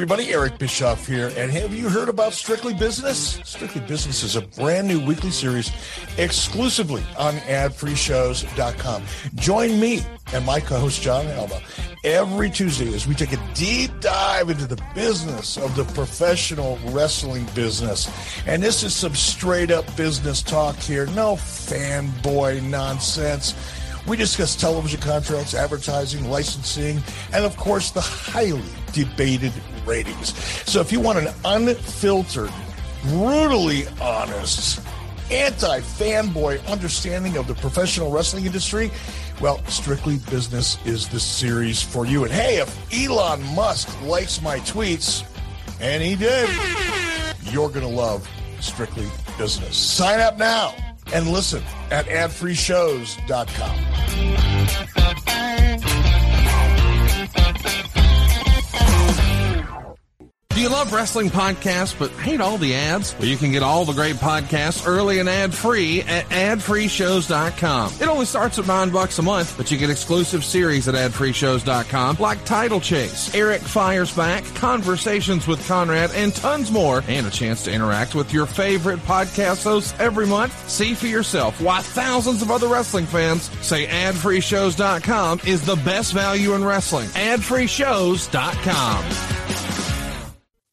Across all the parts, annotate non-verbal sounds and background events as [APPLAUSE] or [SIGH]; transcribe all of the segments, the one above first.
everybody, Eric Bischoff here. And have you heard about Strictly Business? Strictly Business is a brand new weekly series exclusively on adfreeshows.com. Join me and my co-host Jon Alba every Tuesday as we take a deep dive into the business of the professional wrestling business. And this is some straight up business talk here. No fanboy nonsense. We discuss television contracts, advertising, licensing, and of course the highly debated ratings. So if you want an unfiltered, brutally honest, anti fanboy understanding of the professional wrestling industry, well, Strictly Business is the series for you. And hey, if Elon Musk likes my tweets, and he did, you're going to love Strictly Business. Sign up now and listen at adfreeshows.com. Do you love wrestling podcasts but hate all the ads? Well, you can get all the great podcasts early and ad-free at adfreeshows.com. It only starts at nine bucks a month, but you get exclusive series at adfreeshows.com like Title Chase, Eric Fires Back, Conversations with Conrad, and tons more, and a chance to interact with your favorite podcast hosts every month. See for yourself why thousands of other wrestling fans say adfreeshows.com is the best value in wrestling. adfreeshows.com.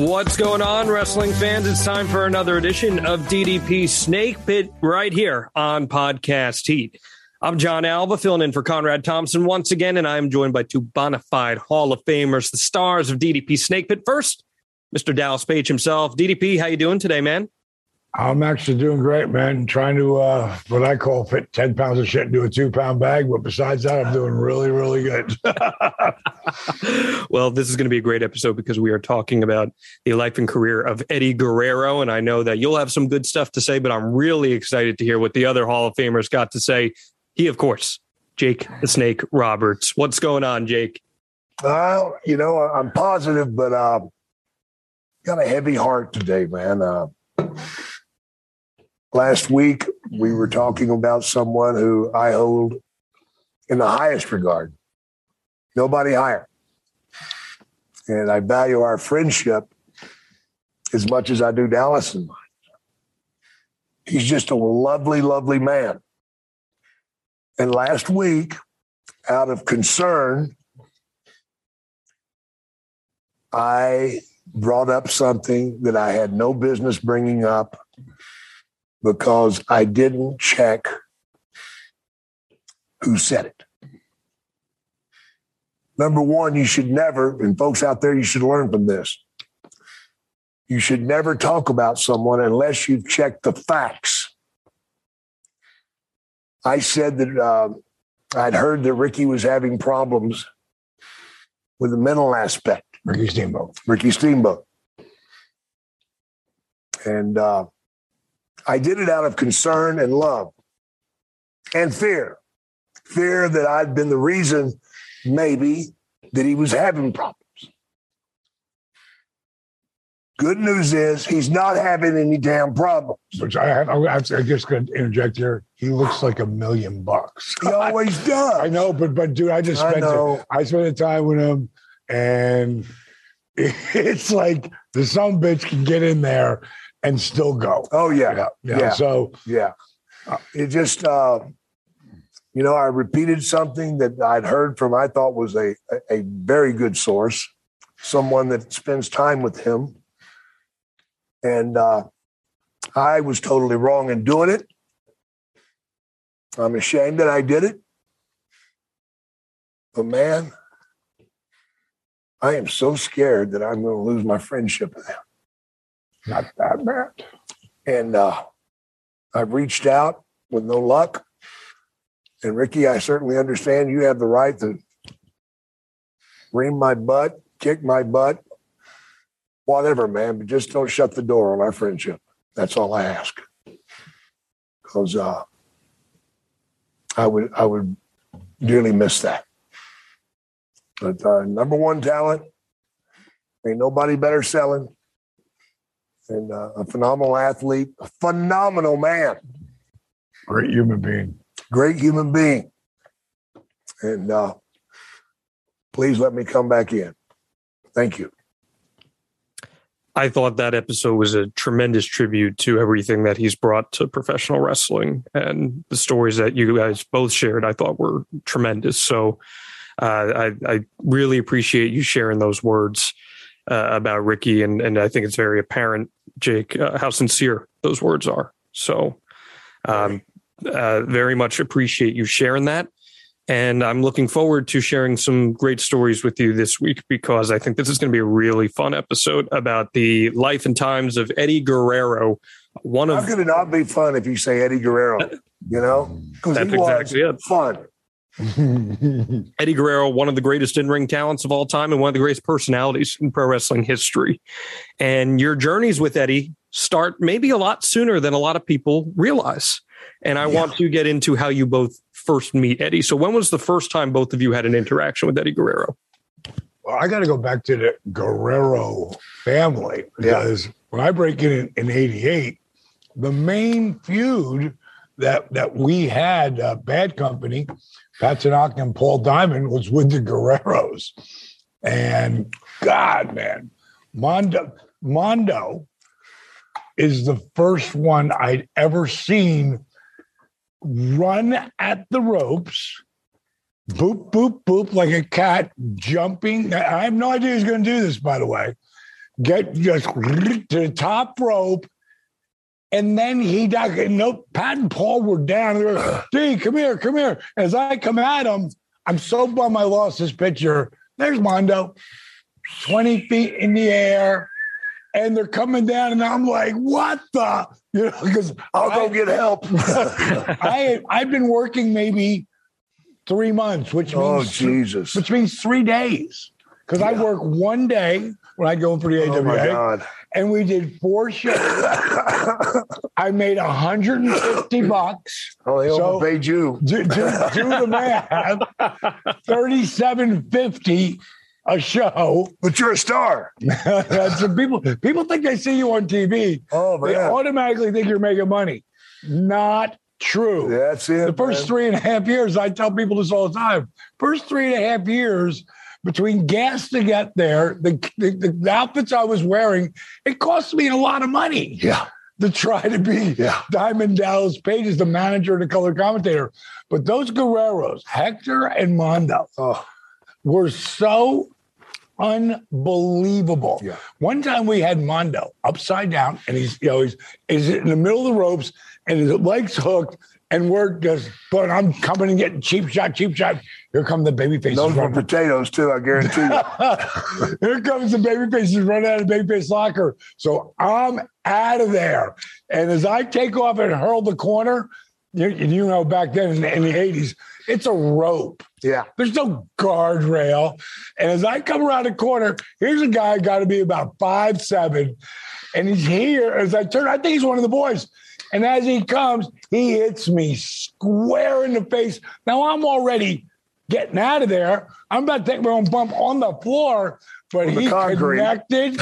What's going on, wrestling fans? It's time for another edition of DDP Snake Pit right here on Podcast Heat. I'm Jon Alba, filling in for Conrad Thompson once again, and I am joined by two bona fide Hall of Famers, the stars of DDP Snake Pit. First, Mr. Dallas Page himself. DDP, how you doing today, man? I'm actually doing great, man. Trying to uh, what I call fit 10 pounds of shit into a two pound bag. But besides that, I'm doing really, really good. [LAUGHS] well, this is going to be a great episode because we are talking about the life and career of Eddie Guerrero. And I know that you'll have some good stuff to say, but I'm really excited to hear what the other Hall of Famers got to say. He, of course, Jake the Snake Roberts. What's going on, Jake? Well, you know, I'm positive, but uh, got a heavy heart today, man. Uh, last week we mm. were talking about someone who I hold in the highest regard. Nobody higher. And I value our friendship as much as I do Dallas and mine. He's just a lovely, lovely man. And last week, out of concern, I brought up something that I had no business bringing up because I didn't check who said it. Number one, you should never, and folks out there, you should learn from this. You should never talk about someone unless you've checked the facts. I said that uh, I'd heard that Ricky was having problems with the mental aspect. Ricky Steamboat. Ricky Steamboat. And uh, I did it out of concern and love and fear. Fear that I'd been the reason, maybe, that he was having problems. Good news is he's not having any damn problems. Which I have, I just going to interject here. He looks like a million bucks. He always [LAUGHS] does. I know, but but dude, I just I spent. I the time with him, and [LAUGHS] it's like the some bitch can get in there and still go. Oh yeah, Yeah. So yeah. It just, uh, you know, I repeated something that I'd heard from I thought was a a, a very good source, someone that spends time with him, and uh, I was totally wrong in doing it. I'm ashamed that I did it, but man, I am so scared that I'm going to lose my friendship with him. Not that bad. And uh, I've reached out with no luck. And Ricky, I certainly understand you have the right to ream my butt, kick my butt, whatever, man. But just don't shut the door on our friendship. That's all I ask. Because uh, I would, I would dearly miss that. But uh, number one talent, ain't nobody better selling and uh, a phenomenal athlete, a phenomenal man, Great human being. great human being. And uh, please let me come back in. Thank you. I thought that episode was a tremendous tribute to everything that he's brought to professional wrestling and the stories that you guys both shared. I thought were tremendous. So uh, I, I really appreciate you sharing those words uh, about Ricky, and and I think it's very apparent, Jake, uh, how sincere those words are. So um, uh, very much appreciate you sharing that. And I'm looking forward to sharing some great stories with you this week because I think this is going to be a really fun episode about the life and times of Eddie Guerrero, one of How could it not be fun if you say Eddie Guerrero? You know, because he was exactly fun. [LAUGHS] Eddie Guerrero, one of the greatest in ring talents of all time and one of the greatest personalities in pro wrestling history. And your journeys with Eddie start maybe a lot sooner than a lot of people realize. And I want to get into how you both first meet Eddie. So, when was the first time both of you had an interaction with Eddie Guerrero? Well, I got to go back to the Guerrero family because when I break in in '88, the main feud that that we had, uh, Bad Company, Pat Tanaka and Paul Diamond, was with the Guerreros, and God, man, Mando Mando is the first one I'd ever seen run at the ropes boop, boop, boop, like a cat jumping. I have no idea he's going to do this, by the way. Get just to the top rope. And then he got no Pat and Paul were down. They were, [SIGHS] D, come here, come here. As I come at him, I'm so bummed I lost this picture. There's Mando, 20 feet in the air. And they're coming down, and I'm like, what the? [LAUGHS] You know, because I'll go get help. [LAUGHS] I I've been working maybe three months, which oh, means oh, Jesus. which means three days. Because I work one day when I go in for the Oh, my AWA, God. And we did four shows. [LAUGHS] I made 150 bucks. Oh, they So- overpaid you. Do, do, do the [LAUGHS] math. 3750 a show. But you're a star. [LAUGHS] What people people think they see you on TV. Oh, They automatically think you're making money. Not true. That's it. the first man. three and a half years, I tell people this all the time. First three and a half years between gas to get there, the, the, the outfits I was wearing, it cost me a lot of money Yeah. to try to be Yeah. Diamond Dallas Page as the manager and the color commentator. But those Guerreros, Hector and Mando, Oh, were so unbelievable. Yeah. One time we had Mando upside down, and he's you know he's, he's in the middle of the ropes, and his legs hooked, and we're just, but I'm coming and getting cheap shot, cheap shot. Here come the baby faces. Those were running. potatoes too, I guarantee you. [LAUGHS] Here comes the baby faces running out of the baby face locker. So I'm out of there. And as I take off and hurl the corner, you, you know, back then in the, in the 80s, it's a rope. yeah. There's no guardrail. And as I come around the corner, here's a guy got to be about five seven, and he's here. As I turn, I think he's one of the boys. And as he comes, he hits me square in the face. Now I'm already getting out of there. I'm about to take my own bump on the floor, but he concrete. connected.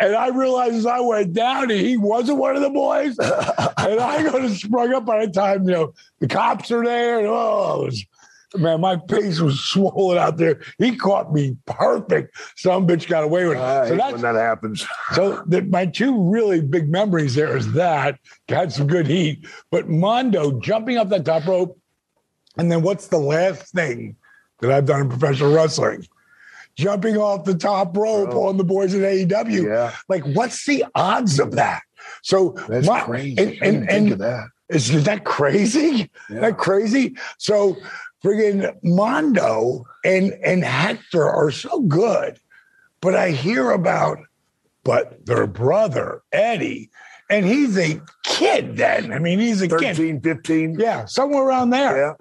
And I realized as I went down, he wasn't one of the boys. [LAUGHS] and I got to sprung up by the time, you know, the cops are there. And, oh, it was, man, my face was swollen out there. He caught me perfect. Some bitch got away with it. I so that's when that happens. so the, my two really big memories there is that had some good heat, but Mando jumping up that top rope, and then what's the last thing that I've done in professional wrestling? Jumping off the top rope Bro. on the boys at AEW. Yeah. Like, what's the odds of that? So That's my- crazy. And, didn't and, think of that. is, is that crazy? Yeah. That crazy? So friggin' Mando and and Hector are so good, but I hear about but their brother Eddie, and he's a kid then. I mean, he's a kid. 13, 15. Yeah, somewhere around there. Yeah.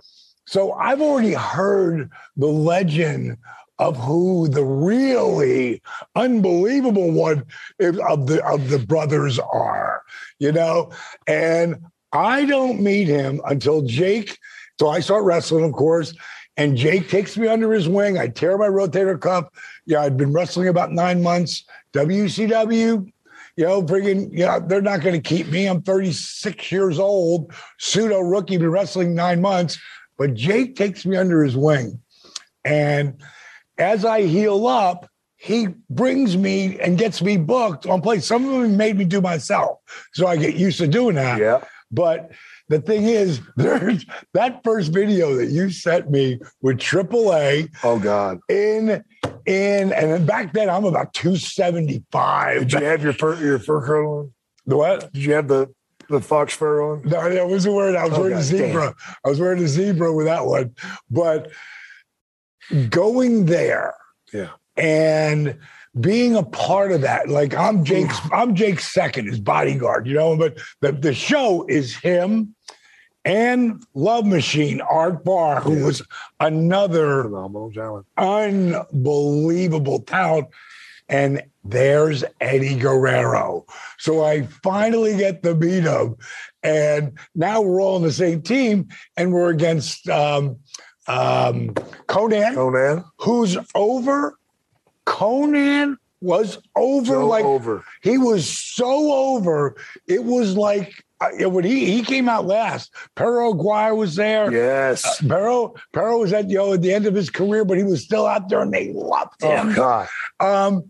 So I've already heard the legend of who the really unbelievable one of the of the brothers are, you know, and I don't meet him until Jake. So I start wrestling, of course, and Jake takes me under his wing. I tear my rotator cuff. Yeah, I'd been wrestling about nine months. WCW, you know, friggin', yeah, they're not going to keep me. I'm 36 years old, pseudo rookie, been wrestling nine months. But Jake takes me under his wing. And as I heal up, he brings me and gets me booked on plays. Some of them made me do myself. So I get used to doing that. Yeah. But the thing is, [LAUGHS] there's that first video that you sent me with AAA Oh God. in in and then back then I'm about 275. Did you have your fur your fur coat on? The what? Did you have the the fox fur on? No, I wasn't wearing. I was Oh, wearing a God damn. zebra. I was wearing a zebra with that one. But going there, Yeah. and being a part of that, like I'm Jake's, I'm Jake's second, his bodyguard, you know. But the the show is him and Love Machine Art Barr, who was another Phenomenal talent. unbelievable talent. And there's Eddie Guerrero. So I finally get the beat him. And now we're all on the same team and we're against um, um, Konnan, Konnan. who's over. Konnan was over So like over. he was so over. It was like when he, he came out last. Perro Aguayo was there. Yes. Perro, Perro was at you know at the end of his career, but he was still out there, and they loved him. Oh God. Um,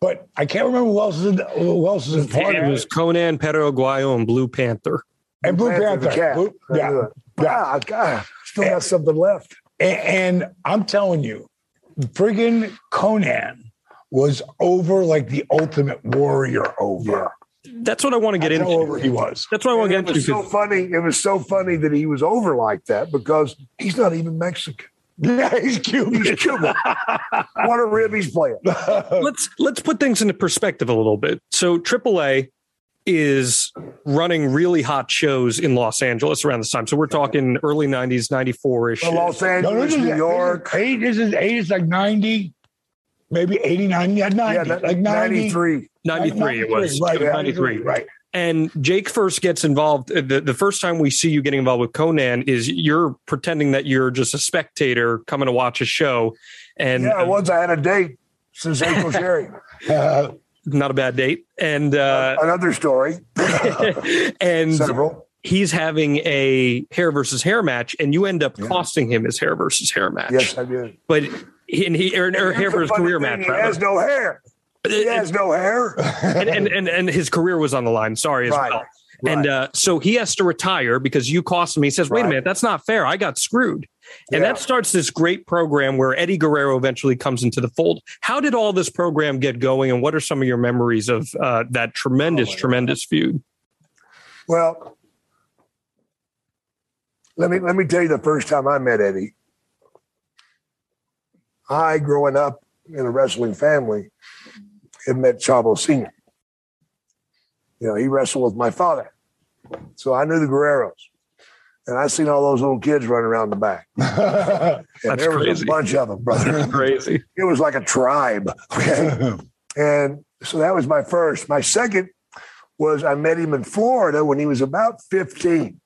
but I can't remember who else is in, who else is in part It of was. Konnan, Pedro Aguayo, and Blue Panther. And Blue Panther, Panther. Blue- yeah, yeah. Ah, God. Still got something left. And, and I'm telling you, friggin' Konnan was over like the ultimate warrior over. That's what I want to get That's into. how over he was. That's what I want to And get it was into. so funny. It was so funny that he was over like that because he's not even Mexican. Yeah, he's Cuban. He's Cuban. [LAUGHS] what a rib he's playing. [LAUGHS] let's let's put things into perspective a little bit. So AAA is running really hot shows in Los Angeles around this time. So we're talking early 90s, 94 ish. From Los No, Angeles, this is New York. This is eight. This is eight. It's like ninety, maybe eighty-nine. Yeah, ninety. Yeah, that- like 90, 93. 93 it was. Right, yeah, 93. Right. And Jake first gets involved. uh, The, the first time we see you getting involved with Konnan is you're pretending that you're just a spectator coming to watch a show. And Yeah, once I had a date since [LAUGHS] April Sherri. Uh, not a bad date. And uh, Another story. [LAUGHS] and Several. he's having a hair versus hair match, and you end up costing him his hair versus hair match. Yes, I did. but he, and he or, or hair The versus career thing, match. He has no hair. He has no hair. [LAUGHS] and, and, and and his career was on the line. Sorry as Right. well. And uh, so he has to retire because you cost him. He says, "Wait a minute, that's not fair. I got screwed." And Yeah. that starts this great program where Eddie Guerrero eventually comes into the fold. How did all this program get going, and what are some of your memories of uh, that tremendous, Oh, my God. tremendous feud? Well, let me let me tell you the first time I met Eddie. I, growing up in a wrestling family, had met Chavo Senior. You know, he wrestled with my father, so I knew the Guerreros, and I seen all those little kids running around the back. [LAUGHS] and That's there was crazy. a bunch of them, brother. [LAUGHS] Crazy. it was like a tribe. Okay. [LAUGHS] and so that was my first. My second was I met him in Florida when he was about 15.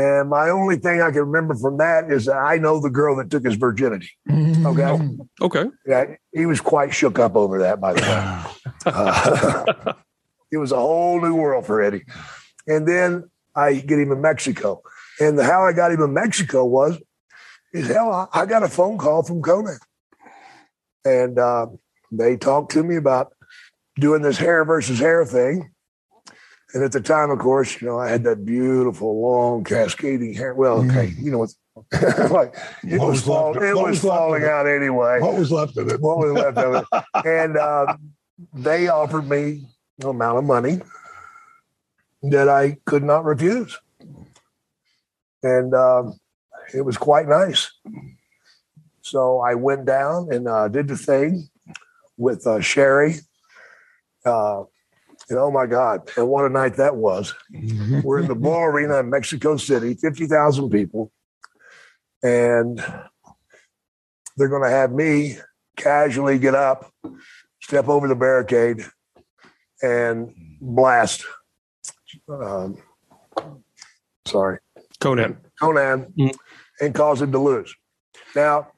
And my only thing I can remember from that is that I know the girl that took his virginity. Okay. Okay. Yeah, he was quite shook up over that, by the way. [SIGHS] Uh, [LAUGHS] it was a whole new world for Eddie. And then I get him in Mexico. And the, how I got him in Mexico was, is hell, I, I got a phone call from Konnan. And uh, they talked to me about doing this hair versus hair thing. And at the time, of course, you know, I had that beautiful, long, cascading hair. Well, okay, you know, what's [LAUGHS] like it What was, was fall, it was was falling it? out anyway what was left of it? what was left of it. [LAUGHS] And uh, they offered me an amount of money that I could not refuse. And um, it was quite nice. So I went down and uh, did the thing with uh, Sherri. Uh, and oh my God, and what a night that was. We're in the Ball Arena in Mexico City, 50,000 people. And they're going to have me casually get up, step over the barricade, and blast. Um, sorry, Konnan. Konnan, Mm. and cause him to lose. Now,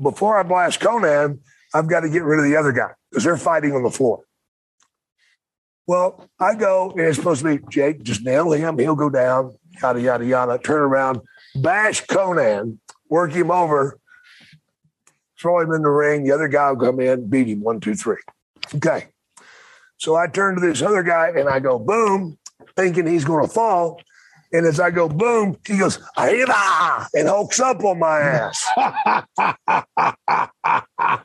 before I blast Konnan, I've got to get rid of the other guy because they're fighting on the floor. Well, I go, and it's supposed to be Jake, just nail him, he'll go down, yada, yada, yada, turn around, bash Konnan, work him over, throw him in the ring. The other guy will come in, beat him one, two, three. Okay. So I turn to this other guy and I go, boom, thinking he's going to fall. And as I go, boom, he goes, "Arriba," and hulks up on my ass.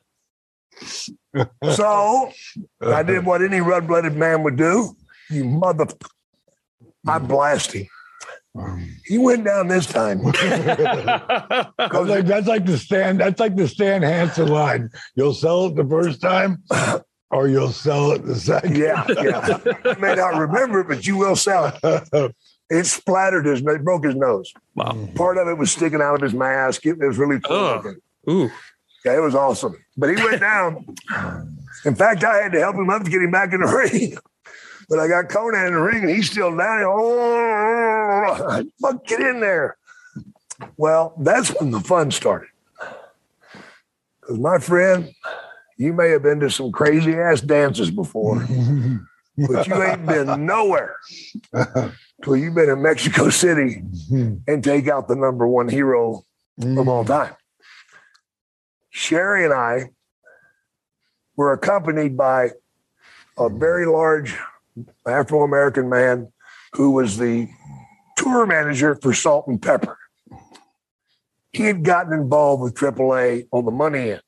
[LAUGHS] so [LAUGHS] I did what any red blooded man would do. You mother. I mm. blast him. Um. He went down this time. [LAUGHS] [LAUGHS] That's like, that's like the stand. That's like the Stan Hansen line. You'll sell it the first time, or you'll sell it the second. Yeah, yeah. You may not remember it, but you will sell it. It splattered his, it broke his nose. Wow. Part of it was sticking out of his mask. It, was really cool. Ooh. Yeah, it was awesome. But he went down. In fact, I had to help him up to get him back in the [LAUGHS] ring. But I got Konnan in the ring and he's still down. Oh, [LAUGHS] fuck, get in there. Well, that's when the fun started. Because, my friend, you may have been to some crazy ass dances before, [LAUGHS] but you ain't been nowhere till you've been in Mexico City and take out the number one hero of all time. Sherri and I were accompanied by a very large Afro American man who was the tour manager for Salt-N-Pepa. He had gotten involved with AAA on the money end.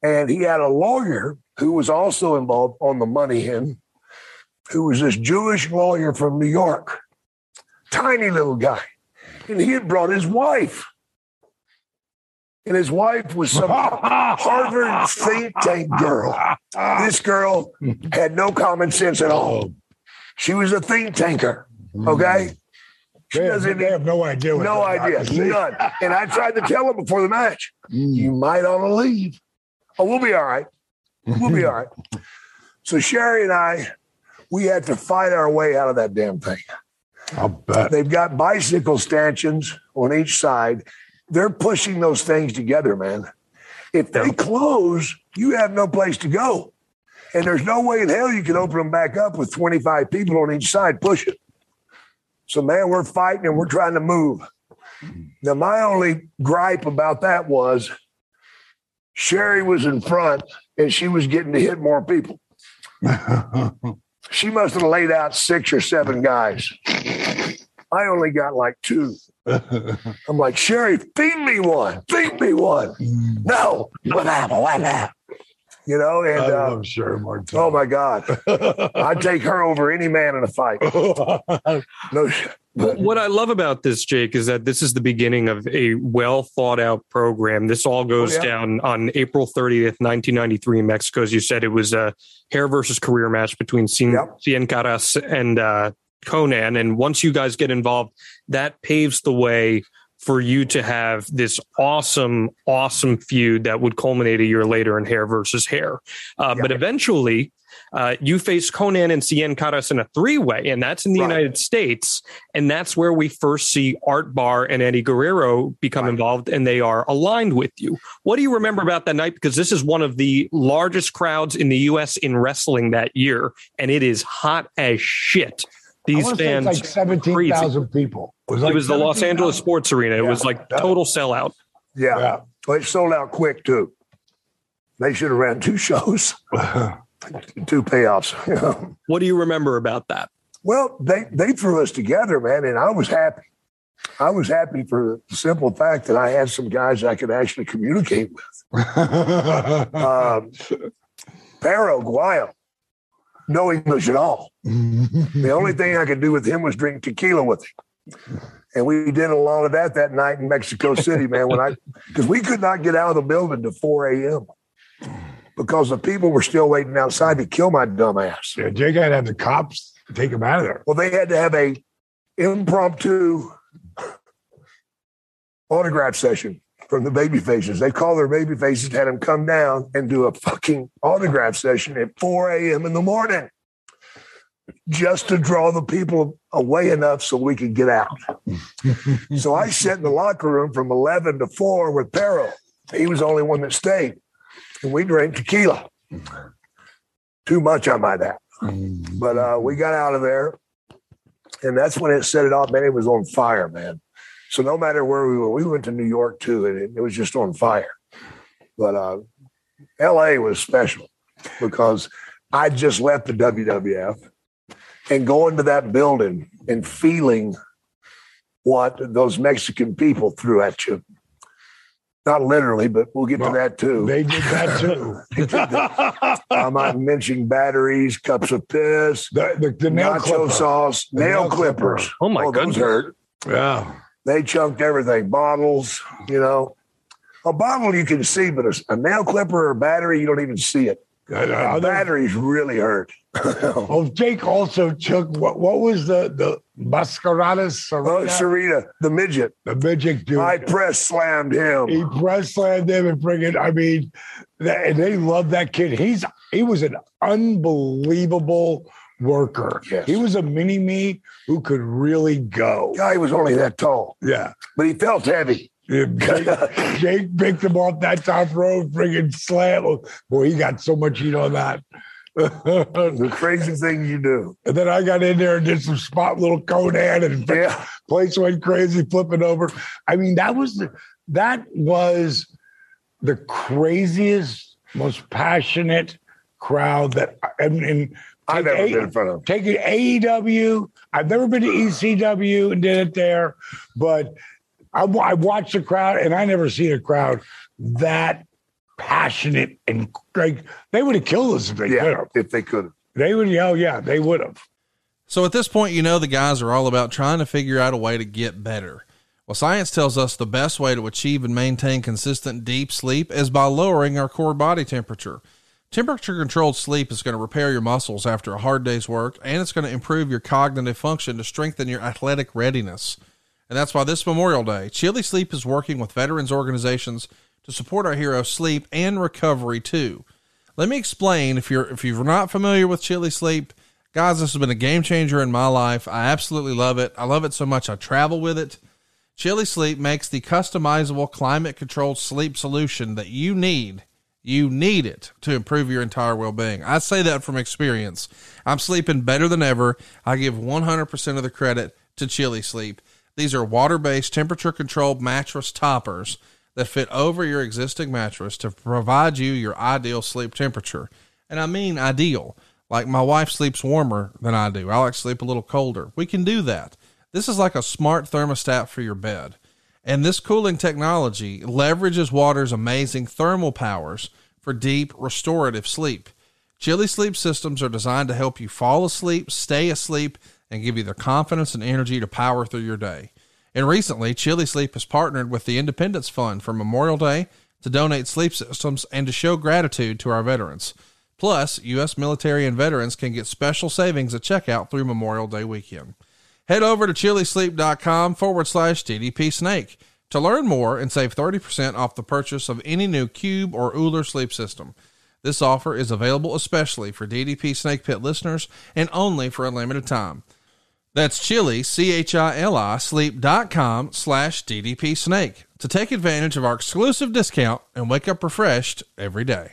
And he had a lawyer who was also involved on the money end, who was this Jewish lawyer from New York, tiny little guy. And he had brought his wife. And his wife was some [LAUGHS] Harvard think tank girl. This girl had no common sense at all. She was a think tanker. Okay. She They have, doesn't they have no idea. No idea. about to see. None. And I tried to tell her before the match, mm. you might ought to leave. Oh, we'll be all right. We'll be all right. [LAUGHS] So Sherri and I, we had to fight our way out of that damn thing. I'll bet. They've got bicycle stanchions on each side. They're pushing those things together, man. If they close, you have no place to go. And there's no way in hell you can open them back up with 25 people on each side pushing. So, man, we're fighting and we're trying to move. Now, my only gripe about that was Sherri was in front and she was getting to hit more people. [LAUGHS] She must have laid out six or seven guys. I only got like two. [LAUGHS] I'm like, Sherri, feed me one. Feed me one. No, what happened? What happened? You know, and I uh, love Sherri Martel. oh my God, [LAUGHS] I'd take her over any man in a fight. [LAUGHS] No, sh- what I love about this, Jake, is that this is the beginning of a well thought out program. This all goes oh, yeah. down on April 30th, 1993 in Mexico. As you said, it was a hair versus career match between Cien, yep. Cien Caras and uh, Konnan. And once you guys get involved, that paves the way for you to have this awesome, awesome feud that would culminate a year later in hair versus hair. Uh, But eventually, uh, you face Konnan and Cien Caras in a three way, and that's in the right. United States. And that's where we first see Art Barr and Eddie Guerrero become right. involved, and they are aligned with you. What do you remember about that night? Because this is one of the largest crowds in the U.S. in wrestling that year, and it is hot as shit. These fans, like seventeen thousand people. It was, like it was the Los Angeles Sports Arena. It yeah. was like total sellout. Yeah. yeah. Well, it sold out quick too. They should have ran two [LAUGHS] shows. [LAUGHS] two payoffs. What do you remember about that? Well, they they threw us together, man, and I was happy. I was happy for the simple fact that I had some guys I could actually communicate with. [LAUGHS] um, Perro Aguayo, no English at all. [LAUGHS] the only thing I could do with him was drink tequila with him. And we did a lot of that that night in Mexico City, man. When I, [LAUGHS] because we could not get out of the building to 4 a.m because the people were still waiting outside to kill my dumb ass. Yeah, Jake had to have the cops take him out of there. Well, they had to have a impromptu [LAUGHS] autograph session from the baby faces. They called their baby faces, had them come down and do a fucking autograph session at 4 a.m. in the morning just to draw the people away enough so we could get out. so I sat in the locker room from 11 to 4 with Perro. He was the only one that stayed and we drank tequila. Too much, I might add. But uh, we got out of there, and that's when it set it off. Man, it was on fire, man. So no matter where we were, we went to New York too, and it, it was just on fire. But uh, L.A. was special because I just left the WWF and going to that building and feeling what those Mexican people threw at you not literally, but we'll get well, to that too. They did that [LAUGHS] too. I'm not mentioning batteries, cups of piss, the, the, the nail nacho clipper. sauce, the nail, nail clippers. Clipper. Oh my oh, goodness. hurt. Yeah. They chunked everything. Bottles, you know. A bottle you can see, but a, a nail clipper or battery, you don't even see it. Uh, batteries really hurt. [LAUGHS] oh, Jake also took what? What was the the Mascaradas? Sarita? Oh, Sarita, the midget. The midget dude. I press slammed him. He press slammed him and bring it. I mean, that, and they love that kid. He's he was an unbelievable worker. Yes. He was a mini me who could really go. Yeah, he was only that tall. Yeah, but he felt heavy. Jake, [LAUGHS] Jake picked him off that top road, friggin' slam. Boy, he got so much heat on that. the crazy thing you do. And then I got in there and did some spot little Konnan and yeah. place went crazy, flipping over. I mean, that was the, that was the craziest, most passionate crowd that I mean. I've never a, been in front of. Taking AEW, I've never been to ECW and did it there, but I, I watched the crowd, and I never seen a crowd that passionate and like they would have killed us if they yeah, could have. If they could have. They would, oh yeah, they would have. So at this point, you know the guys are all about trying to figure out a way to get better. Well, science tells us the best way to achieve and maintain consistent deep sleep is by lowering our core body temperature. Temperature controlled sleep is going to repair your muscles after a hard day's work, and it's going to improve your cognitive function to strengthen your athletic readiness. And that's why this Memorial Day, Chili Sleep is working with veterans organizations to support our heroes' sleep and recovery too. Let me explain if you're if you're not familiar with Chili Sleep, guys, this has been a game changer in my life. I absolutely love it. I love it so much I travel with it. Chili Sleep makes the customizable climate controlled sleep solution that you need. You need it to improve your entire well being. I say that from experience. I'm sleeping better than ever. I give 100% of the credit to Chili Sleep. These are water based, temperature controlled mattress toppers that fit over your existing mattress to provide you your ideal sleep temperature. And I mean ideal. Like my wife sleeps warmer than I do. I like to sleep a little colder. We can do that. This is like a smart thermostat for your bed. And this cooling technology leverages water's amazing thermal powers for deep restorative sleep. Chili sleep systems are designed to help you fall asleep, stay asleep, and give you the confidence and energy to power through your day. And recently, Chili Sleep has partnered with the Independence Fund for Memorial Day to donate sleep systems and to show gratitude to our veterans. Plus, U.S. military and veterans can get special savings at checkout through Memorial Day weekend. Head over to chilisleep.com forward slash DDP Snake to learn more and save 30% off the purchase of any new Cube or Ooler sleep system. This offer is available especially for DDP Snake Pit listeners and only for a limited time. That's chili, C-H-I-L-I, sleep.com slash DDP Snake to take advantage of our exclusive discount and wake up refreshed every day.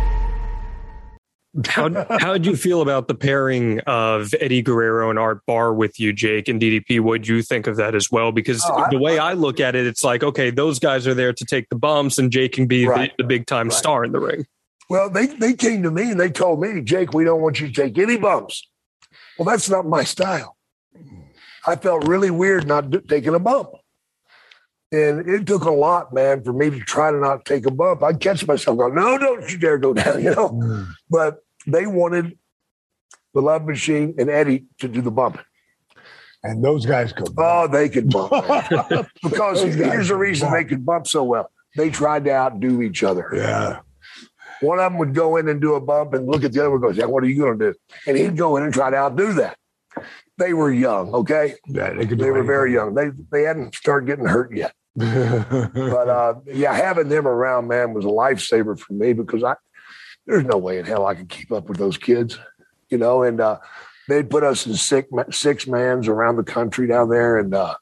How how did you feel about the pairing of Eddie Guerrero and Art Barr with you, Jake, and DDP? What do you think of that as well? Because Oh, I- the way I look at it, it's like okay, those guys are there to take the bumps, and Jake can be Right. the, the big time Right. star in the ring. Well, they, they came to me and they told me, Jake, we don't want you to take any bumps. Well, that's not my style. I felt really weird not do- taking a bump. And it took a lot, man, for me to try to not take a bump. I'd catch myself going, no, don't you dare go [LAUGHS] down, you know. Mm. But they wanted the Love Machine and Eddie to do the bumping. And those guys could. Oh, they could bump. [LAUGHS] because here's the reason bump. they could bump so well. They tried to outdo each other. Yeah. One of them would go in and do a bump and look at the other one and go, "Yeah, what are you going to do? And he'd go in and try to outdo that. They were young, okay? Yeah, they could They were very young. They they hadn't started getting hurt yet. But uh, yeah, having them around, man, was a lifesaver for me because I there's no way in hell I could keep up with those kids, you know. And uh, they'd put us in six six mans around the country down there. And uh,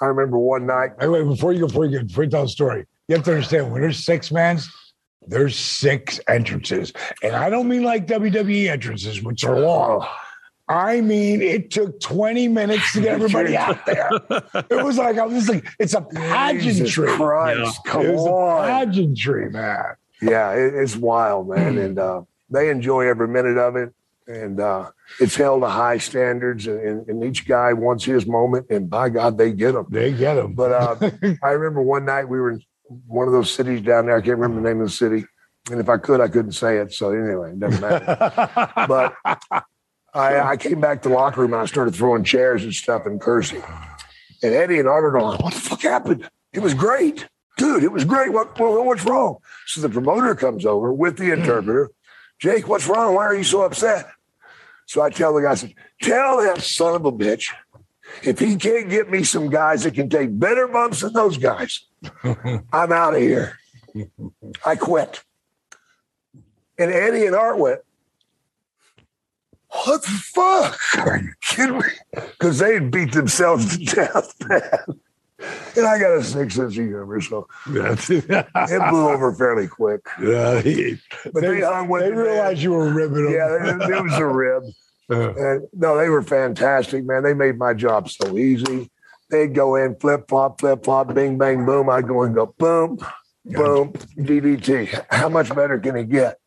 I remember one night, Hey, wait, before you go, before you get before you tell the story, you have to understand when there's six mans, there's six entrances. And I don't mean like WWE entrances, which are long. I mean, it took 20 minutes to get everybody out [LAUGHS] there. It was like, I was like, it's a Jesus pageantry. Christ, come It was on. a pageantry, man. Yeah, it, it's wild, man, and uh, they enjoy every minute of it. And uh, it's held to high standards, and, and, and each guy wants his moment, and by God, they get them. They get them. But uh, [LAUGHS] I remember one night we were in one of those cities down there. I can't remember the name of the city, and if I could, I couldn't say it. So anyway, it doesn't matter. [LAUGHS] but I, I came back to the locker room and I started throwing chairs and stuff and cursing. And Eddie and Art are going, "What the fuck happened? It was great, dude. It was great. What, what what's wrong?" So the promoter comes over with the interpreter. Jake, what's wrong? Why are you so upset? So I tell the guy, I said, "Tell that son of a bitch if he can't get me some guys that can take better bumps than those guys, [LAUGHS] I'm out of here. I quit." And Eddie and Art went, what the fuck? Are you kidding me? Because they had beat themselves to death, [LAUGHS] man. And I got a six sense of humor, so it blew over fairly quick. Yeah, he- But they, they, hung with they man. realized you were ribbing them. Yeah, it, was a rib. [LAUGHS] And no, they were fantastic, man. They made my job so easy. They'd go in, flip flop, flip flop, bing bang boom. I'd go and go boom, boom, DDT. How much better can it get?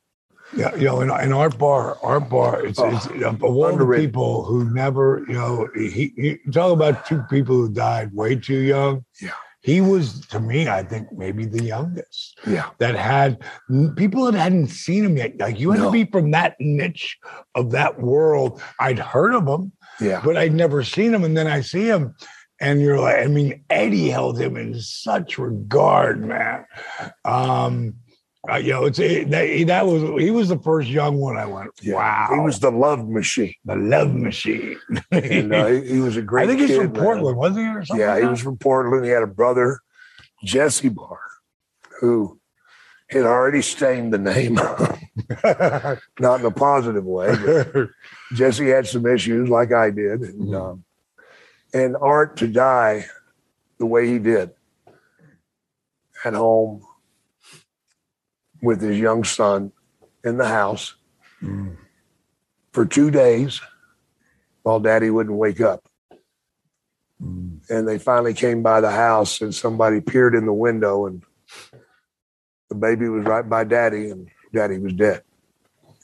Yeah, you know, in, in Art Barr, Art Barr, it's, Oh, it's of all the people who never, you know, he, he talk about two people who died way too young. Yeah. He was, to me, I think maybe the youngest Yeah. that had people that hadn't seen him yet. Like you had No. to be from that niche of that world. I'd heard of him, Yeah. but I'd never seen him. And then I see him, and you're like, I mean, Eddie held him in such regard, man. Um, uh, know, it's it, that, that was he was the first young one. I went, Yeah. wow, He was the love machine. the love machine. And uh, he, he was a great I think he's from man. Portland, wasn't he, or something? Yeah, he was from Portland. He had a brother, Jesse Barr, who had already stained the name, [LAUGHS] not in a positive way. But [LAUGHS] Jesse had some issues, like I did, and um, and Art to die the way he did at home with his young son in the house mm. for two days while Daddy wouldn't wake up. Mm. And they finally came by the house, and somebody peered in the window, and the baby was right by daddy, and daddy was dead.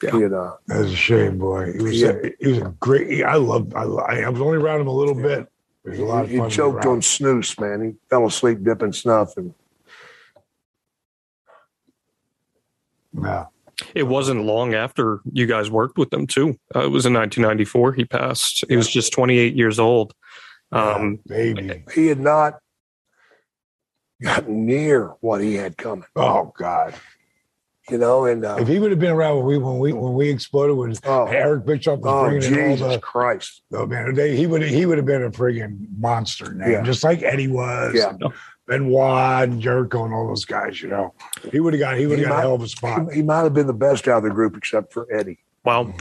Yeah. You uh, know, That's a shame, boy. He was Yeah. a, he was a great. I loved. I, I was only around him a little bit. It a lot of he, fun. he choked on snooze, man. He fell asleep dipping snuff, and Yeah. It wasn't long after you guys worked with them too. Uh, it was in 1994. He passed. He was just 28 years old. Um, baby. he had not gotten near what he had coming. Oh God. You know, and uh, If he would have been around when we when we when we exploded with Oh. Eric Bischoff was oh bringing all Jesus the Christ, oh man they, he would he would have been a friggin' monster name Yeah. just like Eddie was Yeah. And Benoit and Jericho and all those guys you know he would have got he would have got might- a hell of a spot he, he might have been the best out of the group except for Eddie. well,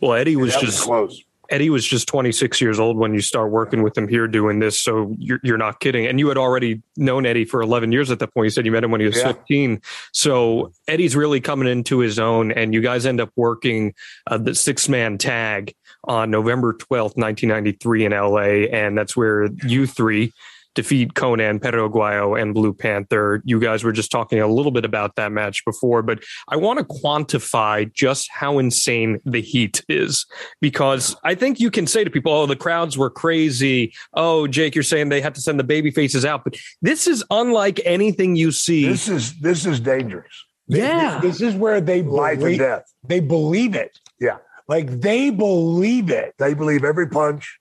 well, Eddie was That just close. Eddie was just 26 years old when you start working with him here doing this. So you're, you're not kidding. And you had already known Eddie for 11 years at that point. You said you met him when he was Yeah. 15. So Eddie's really coming into his own, and you guys end up working uh, the six man tag on November 12th, 1993 in LA. And that's where you three defeat Konnan, Perro Aguayo, and Blue Panther. You guys were just talking a little bit about that match before, but I want to quantify just how insane the heat is because I think you can say to people, oh, the crowds were crazy. Oh, Jake, you're saying they had to send the baby faces out, but this is unlike anything you see. This is this is dangerous. yeah. this is where they Life and death. they believe it Yeah. like they believe it They believe every punch.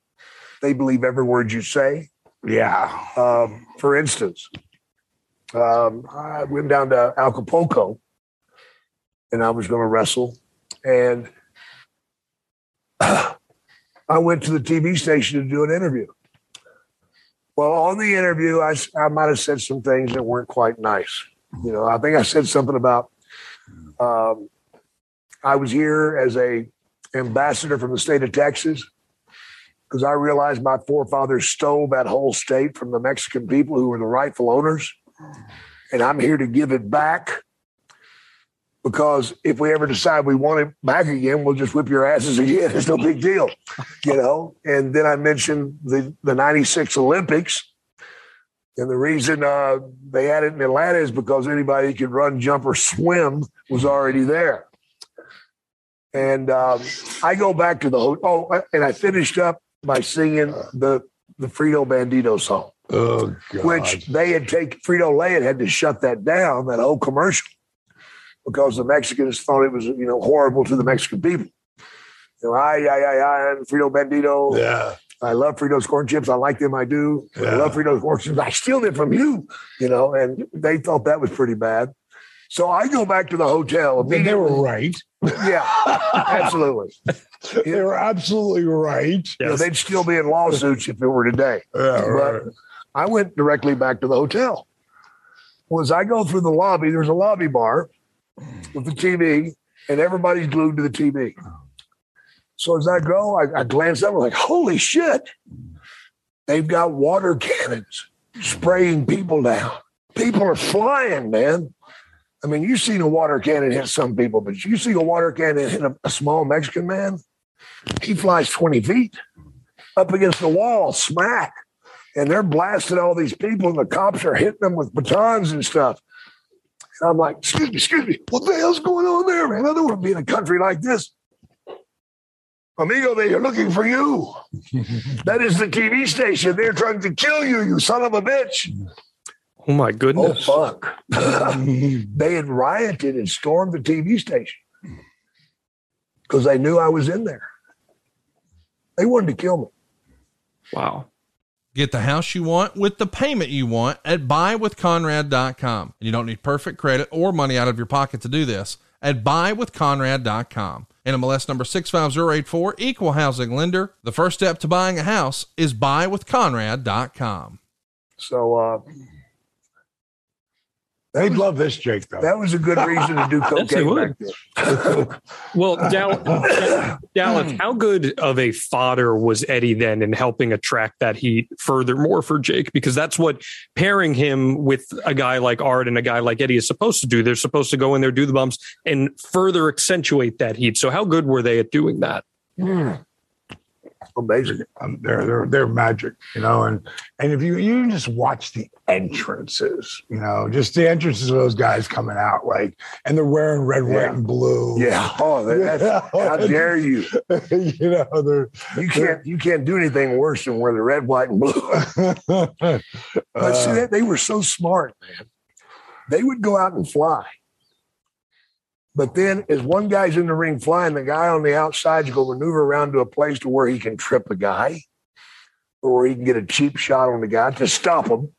They believe every word you say. Yeah Um, for instance, um, I went down to Acapulco and I was going to wrestle. And [CLEARS THROAT] I went to the TV station to do an interview. Well, on the interview, I, I might have said some things that weren't quite nice. You know, I think I said something about um, I was here as a ambassador from the state of Texas because I realized my forefathers stole that whole state from the Mexican people who were the rightful owners. And I'm here to give it back because if we ever decide we want it back again, we'll just whip your asses again. [LAUGHS] It's no big deal, you know. And then I mentioned the, the 96 Olympics. And the reason uh, they had it in Atlanta is because anybody who could run, jump, or swim was already there. And um, I go back to the. Oh, and I finished up by singing the the Frito Bandito song, oh which they had taken. Frito Lay had had to shut that down, that whole commercial, because the Mexicans thought it was you know horrible to the Mexican people. You know, I, I, I, I, and Frito Bandito. yeah I love Fritos corn chips. I like them. I do. I love Fritos corn chips. I steal them from you, you know, and they thought that was pretty bad. So I go back to the hotel. they, they were right Yeah, absolutely. [LAUGHS] they were absolutely right You know, they'd still be in lawsuits if it were today. [LAUGHS] yeah right. But I went directly back to the hotel. Well, as I go through the lobby, there's a lobby bar with the TV, and everybody's glued to the TV. So as I go, I, I glance up, I'm like, holy shit. They've got water cannons spraying people down. People are flying, man. I mean, you've seen a water cannon hit some people, but you see a water cannon hit a, a small Mexican man, he flies 20 feet up against the wall, smack. And they're blasting all these people, and the cops are hitting them with batons and stuff. And I'm like, excuse me, excuse me, what the hell's going on there, man? I don't want to be in a country like this. Amigo, they are looking for you. [LAUGHS] that is the TV station. They're trying to kill you, you son of a bitch. Oh my goodness! Oh, goodness. fuck. [LAUGHS] they had rioted and stormed the TV station because they knew I was in there. They wanted to kill me. Wow. Get the house you want with the payment you want at buywithconrad.com. And you don't need perfect credit or money out of your pocket to do this at buywithconrad.com. NMLS number 65084, equal housing lender. The first step to buying a house is buywithconrad.com. So uh, They'd love this, Jake, though. that was a good reason to do [LAUGHS] Yes, cocaine then. [LAUGHS] Well, Dallas, [LAUGHS] Dallas, how good of a fodder was Eddie then in helping attract that heat furthermore for Jake? Because that's what pairing him with a guy like Art and a guy like Eddie is supposed to do. They're supposed to go in there, do the bumps, and further accentuate that heat. So, how good were they at doing that? Hmm. Amazing. Um, they're they're they're magic, you know. And and if you you just watch the entrances, you know, just the entrances of those guys coming out, like, and they're wearing red, white, and blue. Yeah. [LAUGHS] Oh, that, that's, how dare you? [LAUGHS] you know, they're You can't you can't do anything worse than wear the red, white, and blue. [LAUGHS] But see Uh, that they were so smart, man. They would go out and fly. But then as one guy's in the ring flying, the guy on the outside's going to maneuver around to a place to where he can trip a guy or he can get a cheap shot on the guy to stop him.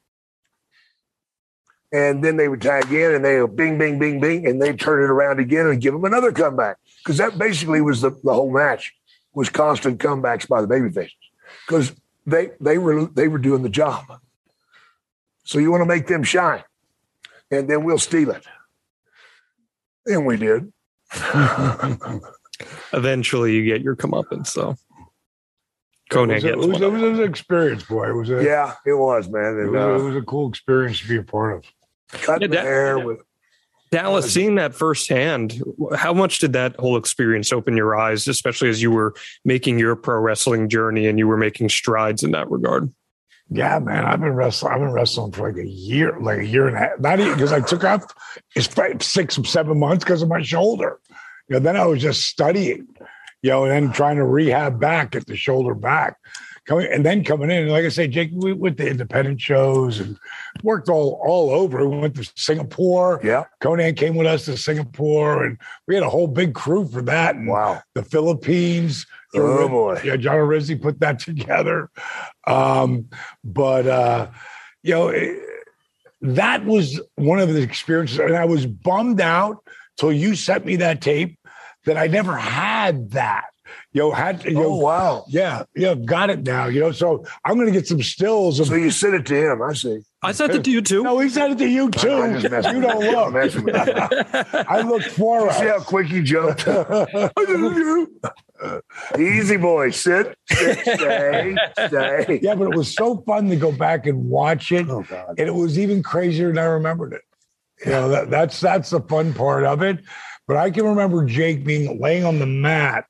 And then they would tag in and they go bing, bing, bing, bing, and they turn it around again and give him another comeback. Because that basically was the, the whole match was constant comebacks by the babyfaces. Because they they were they were doing the job. So you want to make them shine, and then we'll steal it. And we did. [LAUGHS] Eventually, you get your comeuppance. So it Konnan was, a, gets it, was, one. it was an experience, boy. It was a Yeah, it was, man. it And, was, a, it uh, was a cool experience to be a part of. cutting Yeah, the that- hair with Dallas, seeing that firsthand, how much did that whole experience open your eyes, especially as you were making your pro wrestling journey and you were making strides in that regard? Yeah, man, I've been wrestling. I've been wrestling for like a year, like a year and a half. Not even because I took off it's six, seven months because of my shoulder. You know, then I was just studying, you know, and then trying to rehab back, get the shoulder back. Coming and then coming in, like I say, Jake, we went to independent shows and worked all all over. We went to Singapore. yeah. Konnan came with us to Singapore, and we had a whole big crew for that. And Wow. the Philippines. Oh, boy. Yeah, John Rizzi put that [LAUGHS] together. Um, but uh, you know, it- that was one of the experiences, and I was bummed out till you sent me that tape that I never had that. You know, had you Oh know, wow. yeah, yeah, got it now. You know, so I'm going to get some stills of. So you sent it to him. I see. I sent it to you too. no, he sent it to you too. I'm You don't you. I'm look. with you. I look for us. See how quick he jumped. [LAUGHS] Easy boy. Sit, sit, stay, stay. Yeah, but it was so fun to go back and watch it. Oh God. and it was even crazier than I remembered it. You know, that, that's that's the fun part of it. But I can remember Jake being laying on the mat,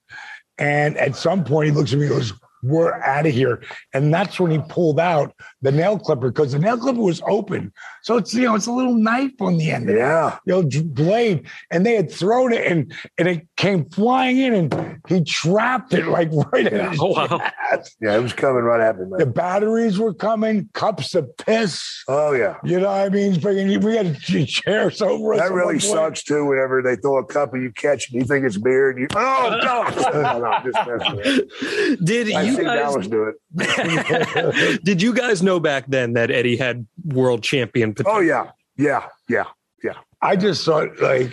and at some point he looks at me and goes, "We're out of here." And that's when he pulled out the nail clipper because the nail clipper was open, so it's you know it's a little knife on the end. of it, Yeah. You know, blade, and they had thrown it, and and it came flying in, and he trapped it like [LAUGHS] right in his Oh, wow. chest. Yeah. It was coming right at me, The batteries were coming, cups of piss. Oh yeah. You know what I mean? Bringing, we had ch- [LAUGHS] chairs over. That at really one point. sucks too. Whenever they throw a cup and you catch it, you think it's beer, and you oh [LAUGHS] no, no, no, just messing with it. Did I you guys do it. did you guys know back then that Eddie had world champion potential? Oh yeah, yeah, yeah. Yeah. I just thought, like,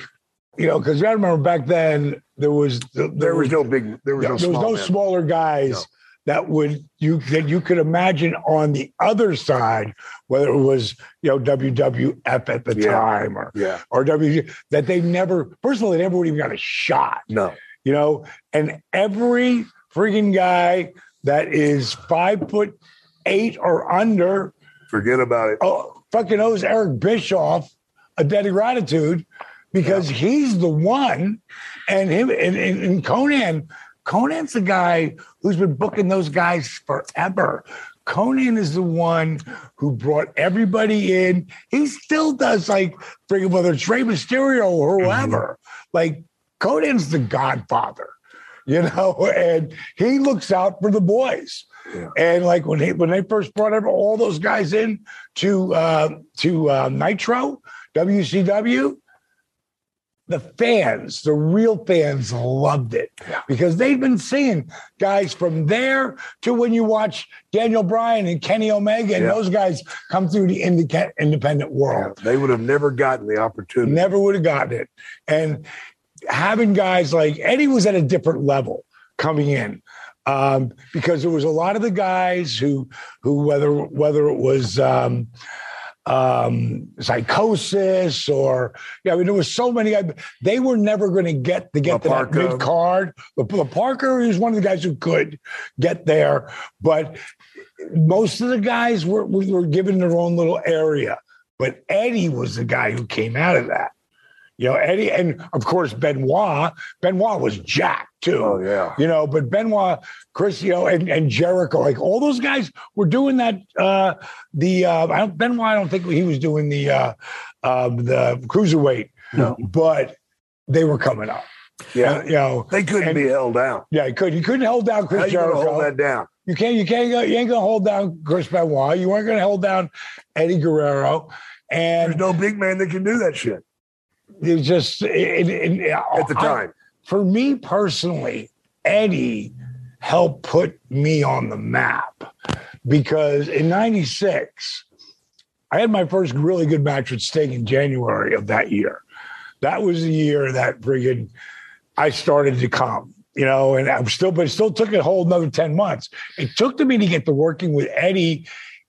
you know, because I remember back then there was there, There was no big. There was yeah, no. there was small no man. smaller guys No. that would you that you could imagine on the other side, whether it was you know WWF at the Yeah. time or Yeah. or W that they never first of all they never would even got a shot. No. you know, and every freaking guy that is five foot eight or under, Forget about it. oh, fucking owes Eric Bischoff a debt of gratitude because he's the one, and him and, and, and Konnan. Konnan's the guy who's been booking those guys forever. Konnan is the one who brought everybody in. He still does like freaking whether it's Rey Mysterio or mm-hmm. whoever. Like Konnan's the godfather, you [LAUGHS] know, and he looks out for the boys. Yeah. And like when he when they first brought all those guys in to uh, to uh, Nitro, WCW, the fans, the real fans, loved it because they've been seeing guys from there to when you watch Daniel Bryan and Kenny Omega and Yeah. those guys come through the indica- independent world They would have never gotten the opportunity. never would have gotten it. And having guys like Eddie was at a different level coming in um, because there was a lot of the guys who who whether whether it was um, um, Psicosis or yeah, I mean there was so many. They were never going to get to get to that mid card. The Parker is one of the guys who could get there, but most of the guys were were given their own little area. But Eddie was the guy who came out of that. You know, Eddie, and of course Benoit. Benoit was Jack too. Oh yeah. You know, but Benoit, Chris, you know, and, and Jericho, like all those guys were doing that. Uh, the uh, I don't, Benoit, I don't think he was doing the uh, uh, the cruiserweight, No. but they were coming up. Yeah. Uh, you know, They couldn't and- be held down. yeah, he could. You couldn't hold down How Chris gonna Jericho. hold that down? You can't. You can't. Go, you ain't gonna hold down Chris Benoit. You weren't gonna hold down Eddie Guerrero. There's And no big man that can do that shit it just it, it, it- at the I- time. For me personally, Eddie helped put me on the map because in '96, I had my first really good match with Sting in January of that year. That was the year that friggin' I started to come, you know, and I'm still, but it still took a whole another 10 months. It took to me to get to working with Eddie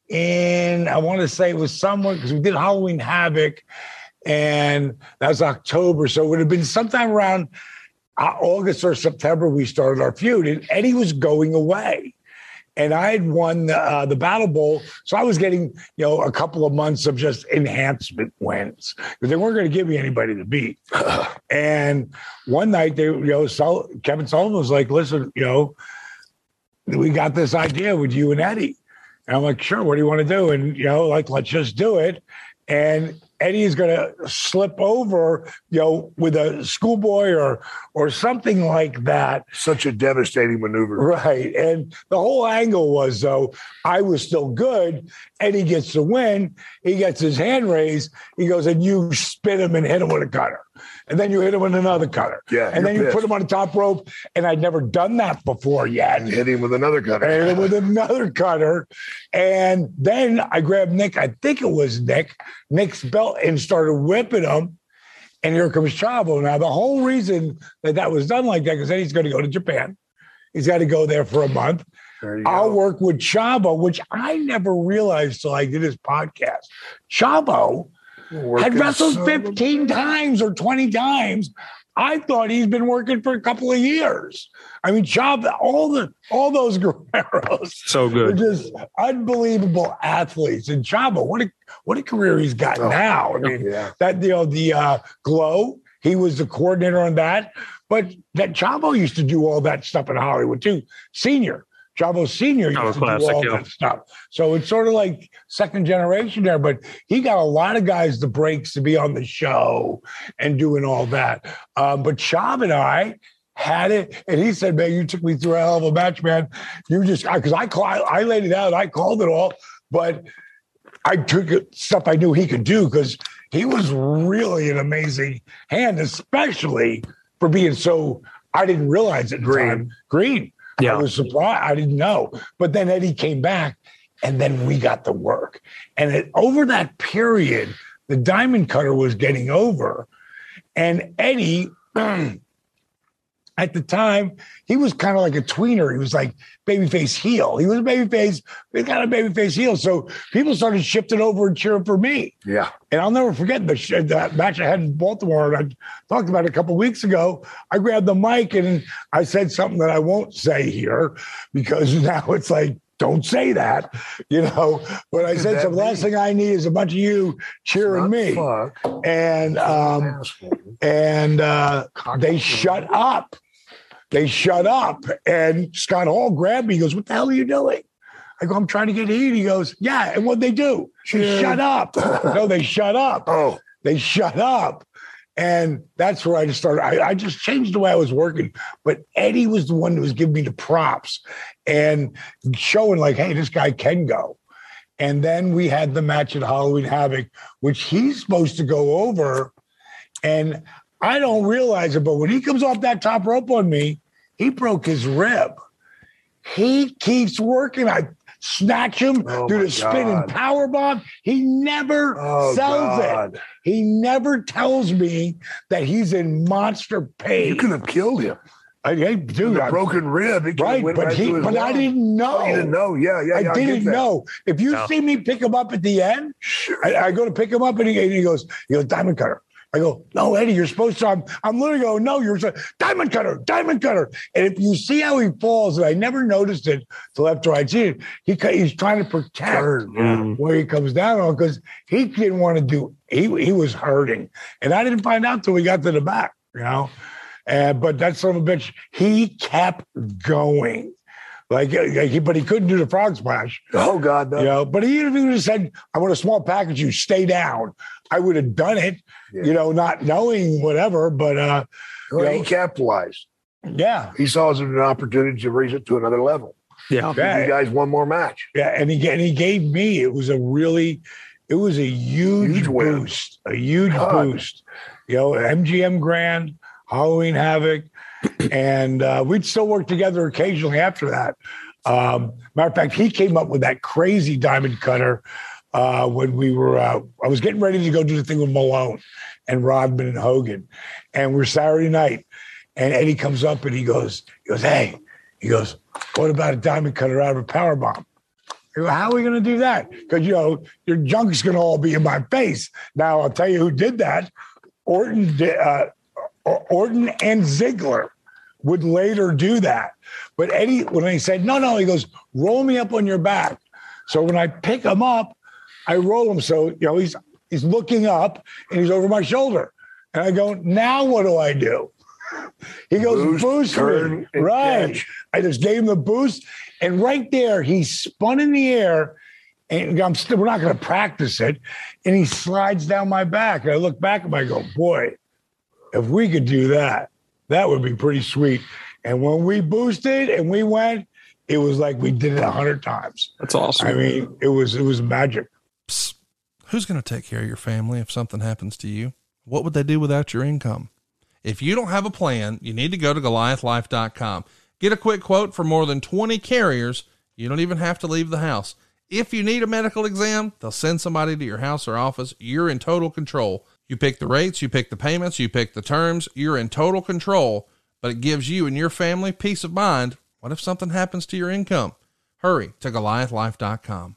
in, I want to say it was somewhere because we did Halloween Havoc and that was October. So it would have been sometime around August or September we started our feud, and Eddie was going away. And I had won the, uh, the Battle Bowl, so I was getting you know a couple of months of just enhancement wins because they weren't going to give me anybody to beat. [SIGHS] and one night they, you know, Sul- Kevin Sullivan was like, "Listen, you know, we got this idea with you and Eddie," and I'm like, "Sure, what do you want to do?" And you know, like, let's just do it. And Eddie is going to slip over, you know, with a schoolboy or or something like that. Such a devastating maneuver. Right. And the whole angle was though, I was still good. Eddie gets the win. He gets his hand raised. He goes, and you spin him and hit him with a cutter. And then you hit him with another cutter. Yeah, And then you put him on the top rope. And I'd never done that before yet. And hit him with another cutter. And hit him with another cutter. And then I grabbed Nick, I think it was Nick, Nick's belt and started whipping him. And here comes Chavo. Now, the whole reason that that was done like that, because then he's going to go to Japan. He's got to go there for a month. I'll go. work with Chavo, which I never realized till I did his podcast. Chavo had wrestled son of a- 15 times or 20 times. I thought he's been working for a couple of years. I mean, Chavo, all the all those [LAUGHS] Guerreros So good. just unbelievable athletes. And Chavo, what a what a career he's got Oh, now. I mean, Yeah. that you know the uh, glow. He was the coordinator on that, but that Chavo used to do all that stuff in Hollywood too. Senior Chavo Senior used Oh, to classic, do all yeah. that stuff. So it's sort of like second generation there, but he got a lot of guys the breaks to be on the show and doing all that. Um, but Chav and I had it, and he said, "Man, you took me through a hell of a match, man. You just because I, call, I laid it out, I called it all, but." I took it- stuff I knew he could do because he was really an amazing hand, especially for being so. I didn't realize it. Green. Time. Green. Yeah. I was surprised. I didn't know. But then Eddie came back, and then we got the work. And it, over that period, the diamond cutter was getting over, and Eddie. [CLEARS THROAT] At the time, he was kind of like a tweener. He was like babyface heel. He was a babyface, he got a babyface heel. So people started shifting over and cheering for me. Yeah. And I'll never forget the sh- that match I had in Baltimore. And I talked about it a couple weeks ago. I grabbed the mic and I said something that I won't say here because [LAUGHS] now it's like, don't say that, you know. But I said, so the last thing I need is a bunch of you cheering me. fuck. And um, and uh, they shut up. They shut up. And Scott Hall grabbed me. He goes, What the hell are you doing? I go, I'm trying to get heat. He goes, Yeah. And what they do? They shut up. no, they shut up. [LAUGHS] Oh, They shut up. And that's where I just started. I, I just changed the way I was working. But Eddie was the one who was giving me the props and showing, like, hey, this guy can go. And then we had the match at Halloween Havoc, which he's supposed to go over. And I don't realize it, but when he comes off that top rope on me, he broke his rib. He keeps working. I snatch him, Oh, do the spinning God. power bomb. He never oh sells it. He never tells me that he's in monster pain. You could have killed him. I, hey, dude, The I- broken rib. It right, but right he, through his but I didn't know. You didn't know. Yeah, yeah, yeah. I get didn't that. know. If you No. see me pick him up at the end, Sure. I, I go to pick him up and he, and he goes, he goes, diamond cutter. I go, no, Eddie, you're supposed to. I'm, I'm literally going, no, you're a diamond cutter, diamond cutter. And if you see how he falls, and I never noticed it till after I'd seen it, he he's trying to protect where he comes down on because he didn't want to do. He he was hurting, and I didn't find out till we got to the back. You know, and but that son of a bitch, he kept going. Like, like he, but he couldn't do the frog splash. Oh God, no. You know, but he even would have said, "I want a small package. You stay down." I would have done it, you know, not knowing whatever. But uh, you Well, he capitalized. yeah, He saw it as an opportunity to raise it to another level. Yeah. Give you guys one more match. yeah, and he and he gave me. It was a really, it was a huge, Huge win. boost, a huge God. boost. You know, MGM Grand, Halloween Havoc, and uh, we'd still work together occasionally after that. Um, matter of fact, he came up with that crazy diamond cutter uh, when we were. Uh, I was getting ready to go do the thing with Malone and Rodman and Hogan, and we're Saturday night, and Eddie comes up and he goes, he goes, hey, he goes, what about a diamond cutter out of a power bomb? How are we going to do that? Because you know your junk's going to all be in my face. Now I'll tell you who did that. Orton, uh, Orton and Ziggler would later do that. But Eddie, when he said no, no, he goes, roll me up on your back. So when I pick him up, I roll him. So you know he's he's looking up and he's over my shoulder, and I go, now what do I do? [LAUGHS] He goes, Boost, boost, me. turn, and right? catch. I just gave him the boost, and right there, he spun in the air. And I'm still, we're not going to practice it. And he slides down my back. And I look back and I go, boy, if we could do that, that would be pretty sweet. And when we boosted and we went, it was like we did it a hundred times. That's awesome. I mean, it was it was magic. Psst. Who's going to take care of your family if something happens to you? What would they do without your income? If you don't have a plan, you need to go to goliathlife.com. Get a quick quote from more than 20 carriers. You don't even have to leave the house. If you need a medical exam, they'll send somebody to your house or office. You're in total control. You pick the rates, you pick the payments, you pick the terms. You're in total control, but it gives you and your family peace of mind. What if something happens to your income? Hurry to goliathlife.com.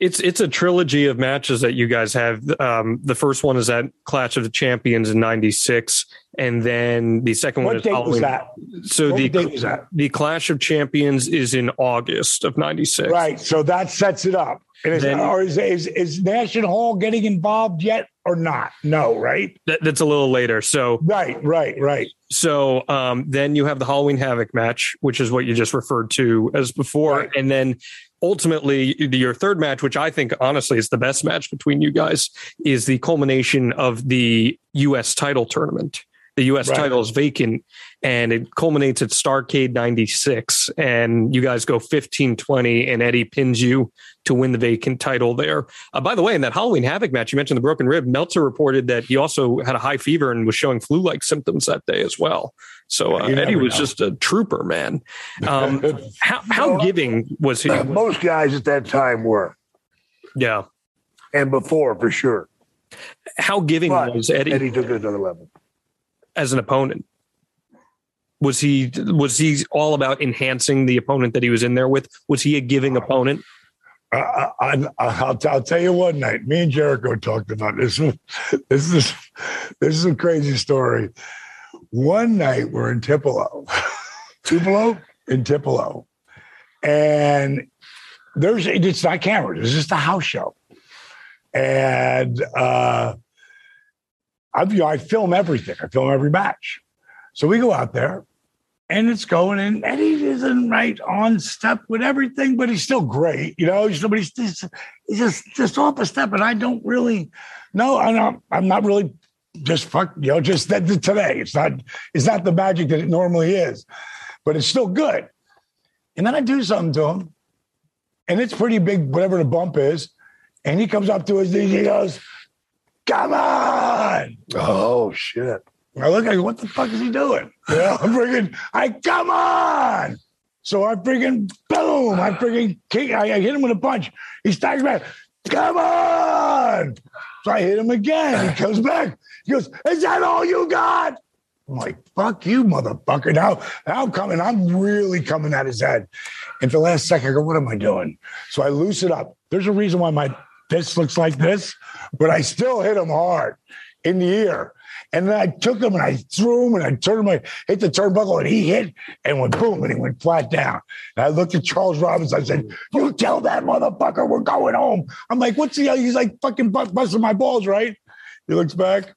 It's it's a trilogy of matches that you guys have. Um, the first one is at Clash of the Champions in '96, and then the second one is date was that? So What the date was that? the Clash of Champions is in August of '96. Right. So that sets it up. And is, Then- or is, is is Nash and Hall getting involved yet or not? No, right? That, that's a little later. So Right, right, right. So um, then you have the Halloween Havoc match, which is what you just referred to as before, Right. and then ultimately your third match, which I think honestly is the best match between you guys, is the culmination of the U.S. title tournament. The U.S. Right. title is vacant, and it culminates at Starcade '96, and you guys go 15-20, and Eddie pins you to win the vacant title there. Uh, by the way, in that Halloween Havoc match, you mentioned the broken rib. Meltzer reported that he also had a high fever and was showing flu-like symptoms that day as well. So uh, Eddie was know. just a trooper, man. Um, [LAUGHS] how how giving was he? Most guys at that time were, Yeah, and before for sure. how giving But was Eddie, Eddie took it to another level. As an opponent? Was he was he all about enhancing the opponent that he was in there with? Was he a giving opponent? I, I, I'll, I'll tell you one night. Me and Jericho talked about this. [LAUGHS] This is this is a crazy story. One night we're in Tupelo, [LAUGHS] Tupelo in Tupelo, and there's it's not cameras. It's just a house show, and uh, I, you know, I film everything. I film every match. So we go out there, and it's going and Eddie isn't right on step with everything, but he's still great. You know, somebody's just he's just just off a step, and I don't really no, I'm not I'm not really just fuck, you know, just that today. It's not it's not the magic that it normally is, but it's still good. And then I do something to him, and it's pretty big, whatever the bump is. And he comes up to us and he goes, Come on. Oh shit! I look, go, what the fuck is he doing? You [LAUGHS] know, I'm freaking, I come on. So I freaking boom, I freaking kick, I, I hit him with a punch. He staggers back, come on. So I hit him again. He comes back. He goes, Is that all you got? I'm like, fuck you, motherfucker. Now, now I'm coming, I'm really coming at his head. And for the last second, I go, What am I doing? So I loosen up. There's a reason why my fist looks like this, but I still hit him hard. In the air. And then I took him and I threw him and I turned him, I hit the turnbuckle and he hit and went boom and he went flat down. And I looked at Charles Robinson. I said, You tell that motherfucker we're going home. I'm like, What's the He's like, fucking busting my balls, right? He looks back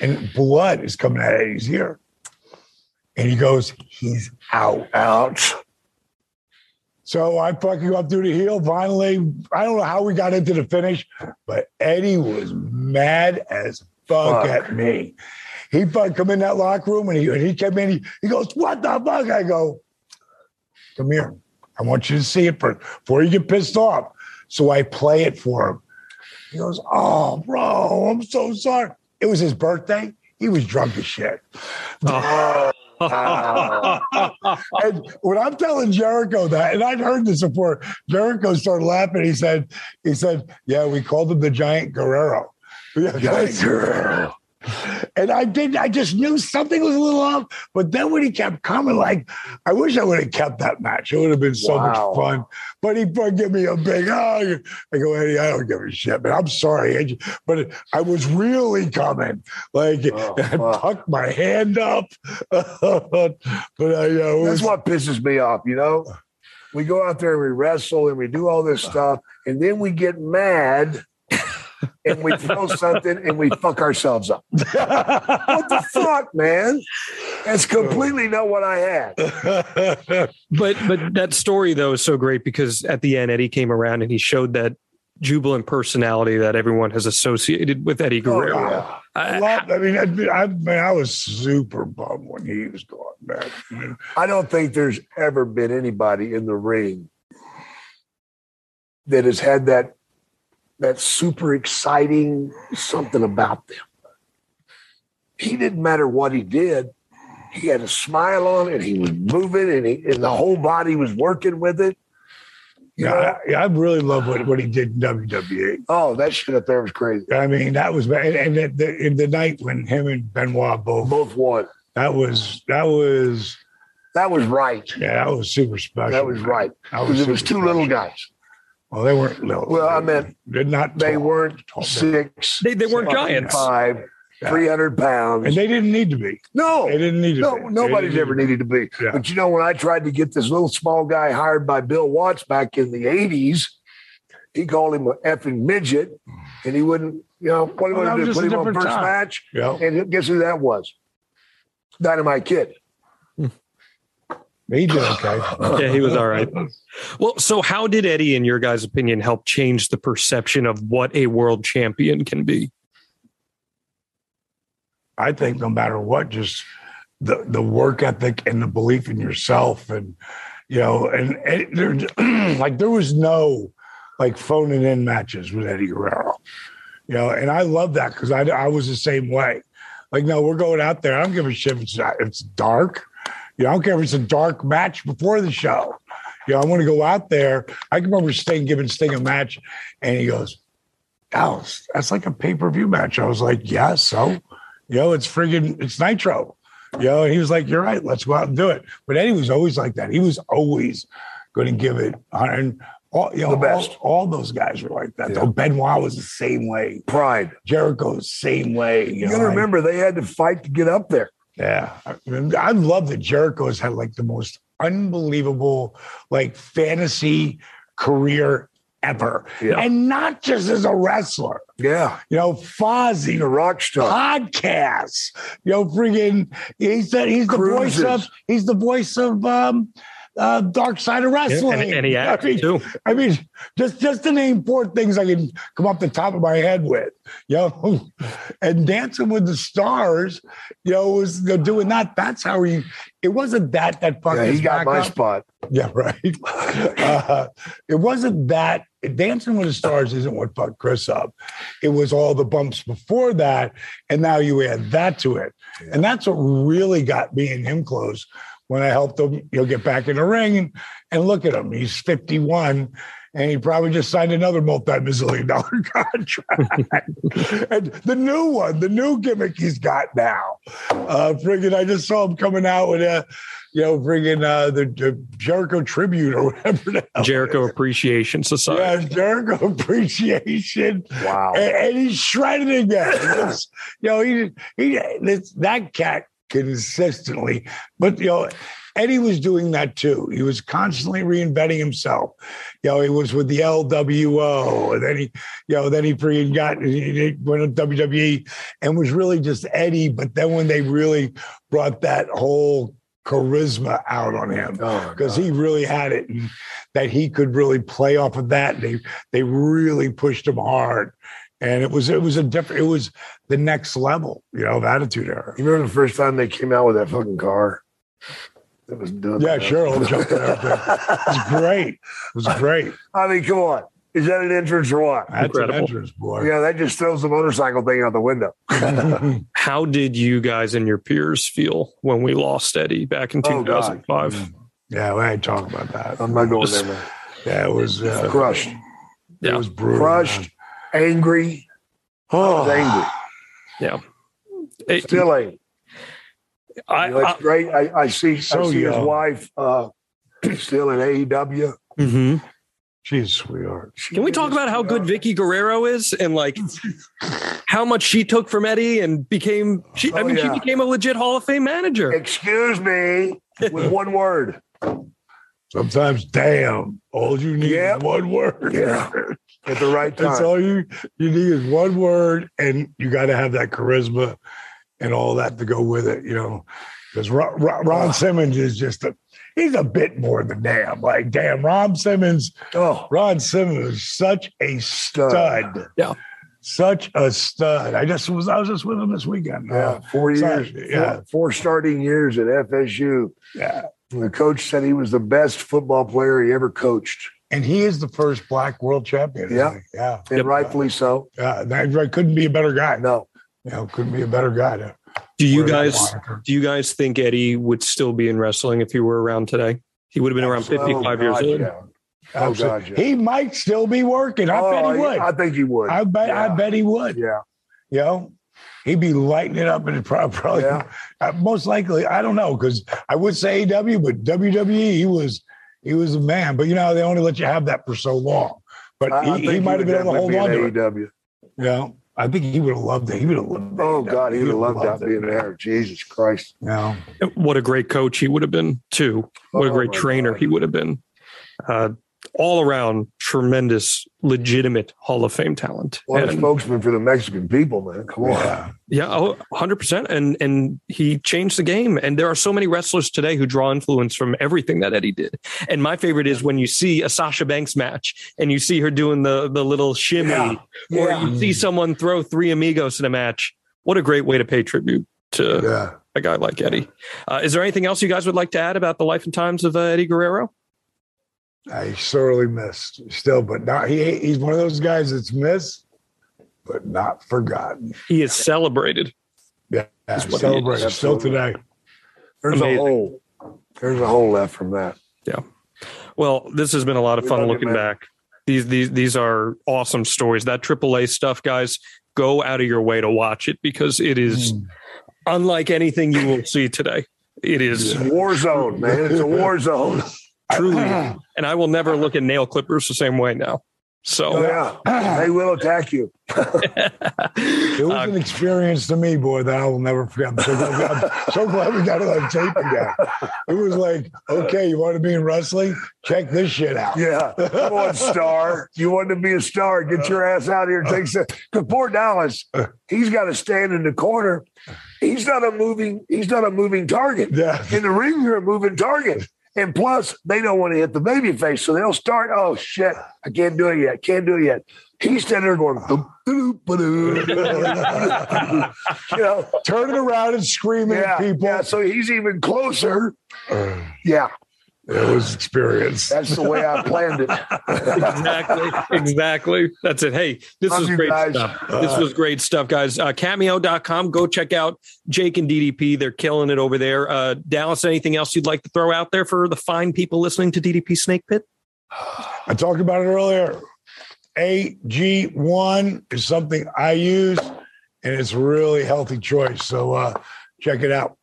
and blood is coming out of his ear. And he goes, He's out. Ouch. So I fucking up through the heel. Finally, I don't know how we got into the finish, but Eddie was mad as fuck, Fuck. at me. He fucking come in that locker room and he, and he came in. He, he goes, "What the fuck?" I go, "Come here. I want you to see it first before you get pissed off." So I play it for him. He goes, "Oh, bro, I'm so sorry." It was his birthday. He was drunk as shit. Oh. [LAUGHS] and when I'm telling Jericho that, and I'd heard this before, Jericho started laughing. He said, "He said, yeah, we called him the Giant Guerrero." [LAUGHS] Giant Guerrero. And I did. I just knew something was a little off. But then when he kept coming, like I wish I would have kept that match. It would have been so Wow. much fun. But he give me a big hug. I go, Eddie, I don't give a shit, man. I'm sorry, but I was really coming. Like Oh, [LAUGHS] I wow. tucked my hand up. [LAUGHS] but I, uh, That's what pisses me off, you know? We go out there and we wrestle and we do all this stuff, and then we get mad and we throw something and we fuck ourselves up. What the fuck, man? That's completely not what I had. But but that story though is so great because at the end Eddie came around and he showed that jubilant personality that everyone has associated with Eddie oh, Guerrero. Oh, yeah. I, I- love, I mean, I, I, man, I was super bummed when he was gone, man. I don't think there's ever been anybody in the ring that has had that that super exciting something about them. He didn't matter what he did. He had a smile on and he was moving and, he, and the whole body was working with it. You Yeah. I, I really love what, what he did in WWE. Oh, that shit up there was crazy. I mean, that was and, and the, the, in the night when him and Benoit both Both won. that was that was That was right. yeah that was super special. That was right. That Because it was two little guys. Well, they weren't little. Well, I meant they're not. They tall. weren't Tall. six, They they weren't giants. five, Yeah. 300 pounds. and they didn't need to be. no, They didn't need to. No, be. Nobody's didn't ever need needed to be. Yeah. But you know, when I tried to get this little small guy hired by Bill Watts back in the 80s, he called him an effing midget and he wouldn't, you know, what oh, do you want to do? Put him on different first time. match? Yeah, And guess who that was? Dynamite Kid. He did okay. [LAUGHS] Yeah, he was all right. [LAUGHS] Well, so how did Eddie, in your guys' opinion, help change the perception of what a world champion can be? I think no matter what, just the the work ethic and the belief in yourself, and you know, and, and there, [CLEARS THROAT] like there was no like phoning in matches with Eddie Guerrero, you know, and I love that because I I was the same way. Like, no, we're going out there. I don't give a shit if it's, if it's dark. You know, I don't care if it's a dark match before the show. You know, I want to go out there. I can remember Sting giving Sting a match, and he goes, Dallas, that's like a pay per view match. I was like, yeah, so, you know, it's friggin' it's Nitro. You know, and he was like, you're right, let's go out and do it. But Eddie was always like that. He was always going to give it. And all, you know, The best. All, all those guys were like that. Yeah. Though Benoit was the same way. Pride. Jericho same way. You, You know, got to like- remember, they had to fight to get up there. Yeah. I, I love that Jericho has had like the most unbelievable like fantasy career ever. Yeah. And not just as a wrestler. Yeah. You know, Fozzy, a rock star. podcasts. You know, friggin' he said he's the Cruises. voice of he's the voice of um uh Dark Side of Wrestling. And, and he I mean, too. I mean, just just to name four things I can come off the top of my head with, you know, [LAUGHS] and Dancing with the Stars, you know, was you know, doing that. That's how he. It wasn't that that fucked Yeah, he his got back my up. spot. Yeah, right. uh, it wasn't that. Dancing with the Stars isn't what fucked Chris up. It was all the bumps before that, and now you add that to it, and that's what really got me and him close. When I helped him, he'll get back in the ring and, and look at him. He's 51, and he probably just signed another multi-million dollar [LAUGHS] contract. and the new one, the new gimmick he's got now. Uh friggin' I just saw him coming out with a you know, friggin' uh the, the Jericho Tribute or whatever. Jericho Appreciation Society. Yeah, Jericho [LAUGHS] Appreciation. Wow. And, and he's shredded again. [LAUGHS] You know, he he this, that cat consistently, but you know, Eddie was doing that too. He was constantly reinventing himself. You know, he was with the LWO, and then he, you know, then he freaking got he went to WWE and was really just Eddie. But then when they really brought that whole charisma out on him, Oh, because he really had it, and that he could really play off of that. They they really pushed him hard, and it was it was a different. It was the next level, you know, of attitude era. You remember the first time they came out with that fucking car? It was done. Yeah, Cheryl jumped in there. It was great. It was great. I mean, come on. Is that an entrance or what? That's Incredible. an entrance, boy. Yeah, that just throws the motorcycle thing out the window. [LAUGHS] How did you guys and your peers feel when we lost Eddie back in Oh, 2005? Yeah, we ain't talking about that. I'm not going there, man. Yeah, it was uh, Crushed, Yeah. It was brutal. crushed, angry. I was Oh, angry. Yeah. It- Still angry. I, You know, I, great. I, I see. So I see his wife uh, [CLEARS THROAT] still in AEW. Mhm. she's a sweetheart. Can we talk about how good Vickie Guerrero is and like how much she took from Eddie and became she I Oh, mean yeah. she became a legit Hall of Fame manager. Excuse me, with one word. Sometimes, damn, all you need Yeah. is one word. Yeah. At the right [LAUGHS] time. That's all you you need is one word, and you got to have that charisma and all that to go with it. You know, because Ron, Ron Simmons is just a he's a bit more than damn. Like damn, Ron Simmons. Oh, Ron Simmons is such a stud. Stud. Yeah. Such a stud. I just was I was just with him this weekend. yeah. Uh, Four sorry, years. yeah. Four, four starting years at FSU. yeah. And the coach said he was the best football player he ever coached. And he is the first black world champion. Yeah. Yeah. And rightfully so. Yeah. That right, couldn't be a better guy. No. You know, couldn't be a better guy. To Do you guys do you guys think Eddie would still be in wrestling if he were around today? He would have been around 55 Oh, years old. yeah. Oh, God, yeah. He might still be working. I bet Oh, he would. I think he would. I bet. I bet he would. Yeah. You know, he'd be lighting it up, and probably, [LAUGHS] probably Yeah. uh, most likely. I don't know because I would say AW, but WWE, he was he was a man. But you know, they only let you have that for so long. But I- I he, think he might have been able to hold on to in it. AEW. You I think he would have loved it. He would have loved. Oh AEW. God, he would have loved that it. being there. Jesus Christ. You know, What a great coach he would have been too. What a Oh, great trainer God. he would have been. Uh, all around tremendous, legitimate Hall of Fame talent. What a spokesman for the Mexican people, man. Come on. yeah. Yeah, oh, 100%. And and he changed the game. And there are so many wrestlers today who draw influence from everything that Eddie did. And my favorite is when you see a Sasha Banks match and you see her doing the the little shimmy Yeah. or Yeah. you see someone throw three amigos in a match. What a great way to pay tribute to Yeah. a guy like Eddie. Uh, is there anything else you guys would like to add about the life and times of uh, Eddie Guerrero? I sorely missed still, but not he. He's one of those guys that's missed, but not forgotten. He is celebrated. Yeah, what he is. celebrated still today. There's Amazing. a hole. There's a hole left from that. Yeah. Well, this has been a lot of We fun love you, looking back. These these these are awesome stories. That AAA stuff, guys, go out of your way to watch it because it is Hmm. unlike anything you will see today. It is War zone, man. It's a war zone. [LAUGHS] truly, [CLEARS THROAT] and I will never look at nail clippers the same way now. So Oh, yeah. They will attack you. [LAUGHS] It was Uh, an experience to me, boy, that I will never forget. I'm so glad, I'm [LAUGHS] so glad we got it on tape again. It was like, okay, you want to be in wrestling? Check this shit out. Yeah. Come on, [LAUGHS] star. You want to be a star. Get your ass out here take some. Because poor Dallas, he's got to stand in the corner. He's not a moving, he's not a moving target. Yeah. In the ring, you're a moving target. And plus, they don't want to hit the baby face. So they'll start, oh shit, I can't do it yet. Can't do it yet. He's standing there going, "Doop, doop, ba-doo." [LAUGHS] you know, Turning around and screaming yeah, at people. yeah. So he's even closer. Uh, Yeah, it was experience. that's the way I planned it. exactly, exactly. That's it. Hey, this Love was great guys. stuff. This was great stuff, guys. Uh, cameo.com. Go check out Jake and DDP. They're killing it over there. Uh, Dallas, anything else you'd like to throw out there for the fine people listening to DDP Snake Pit? I talked about it earlier. AG1 is something I use, and it's a really healthy choice. So uh, check it out.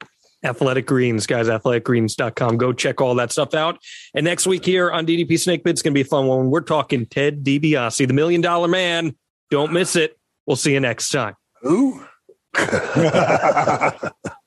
Athletic Greens, guys, athleticgreens.com. Go check all that stuff out. And next week here on DDP Snake Pit's going to be a fun one. We're talking Ted DiBiase, the million dollar man. Don't miss it. We'll see you next time. Ooh. [LAUGHS] [LAUGHS]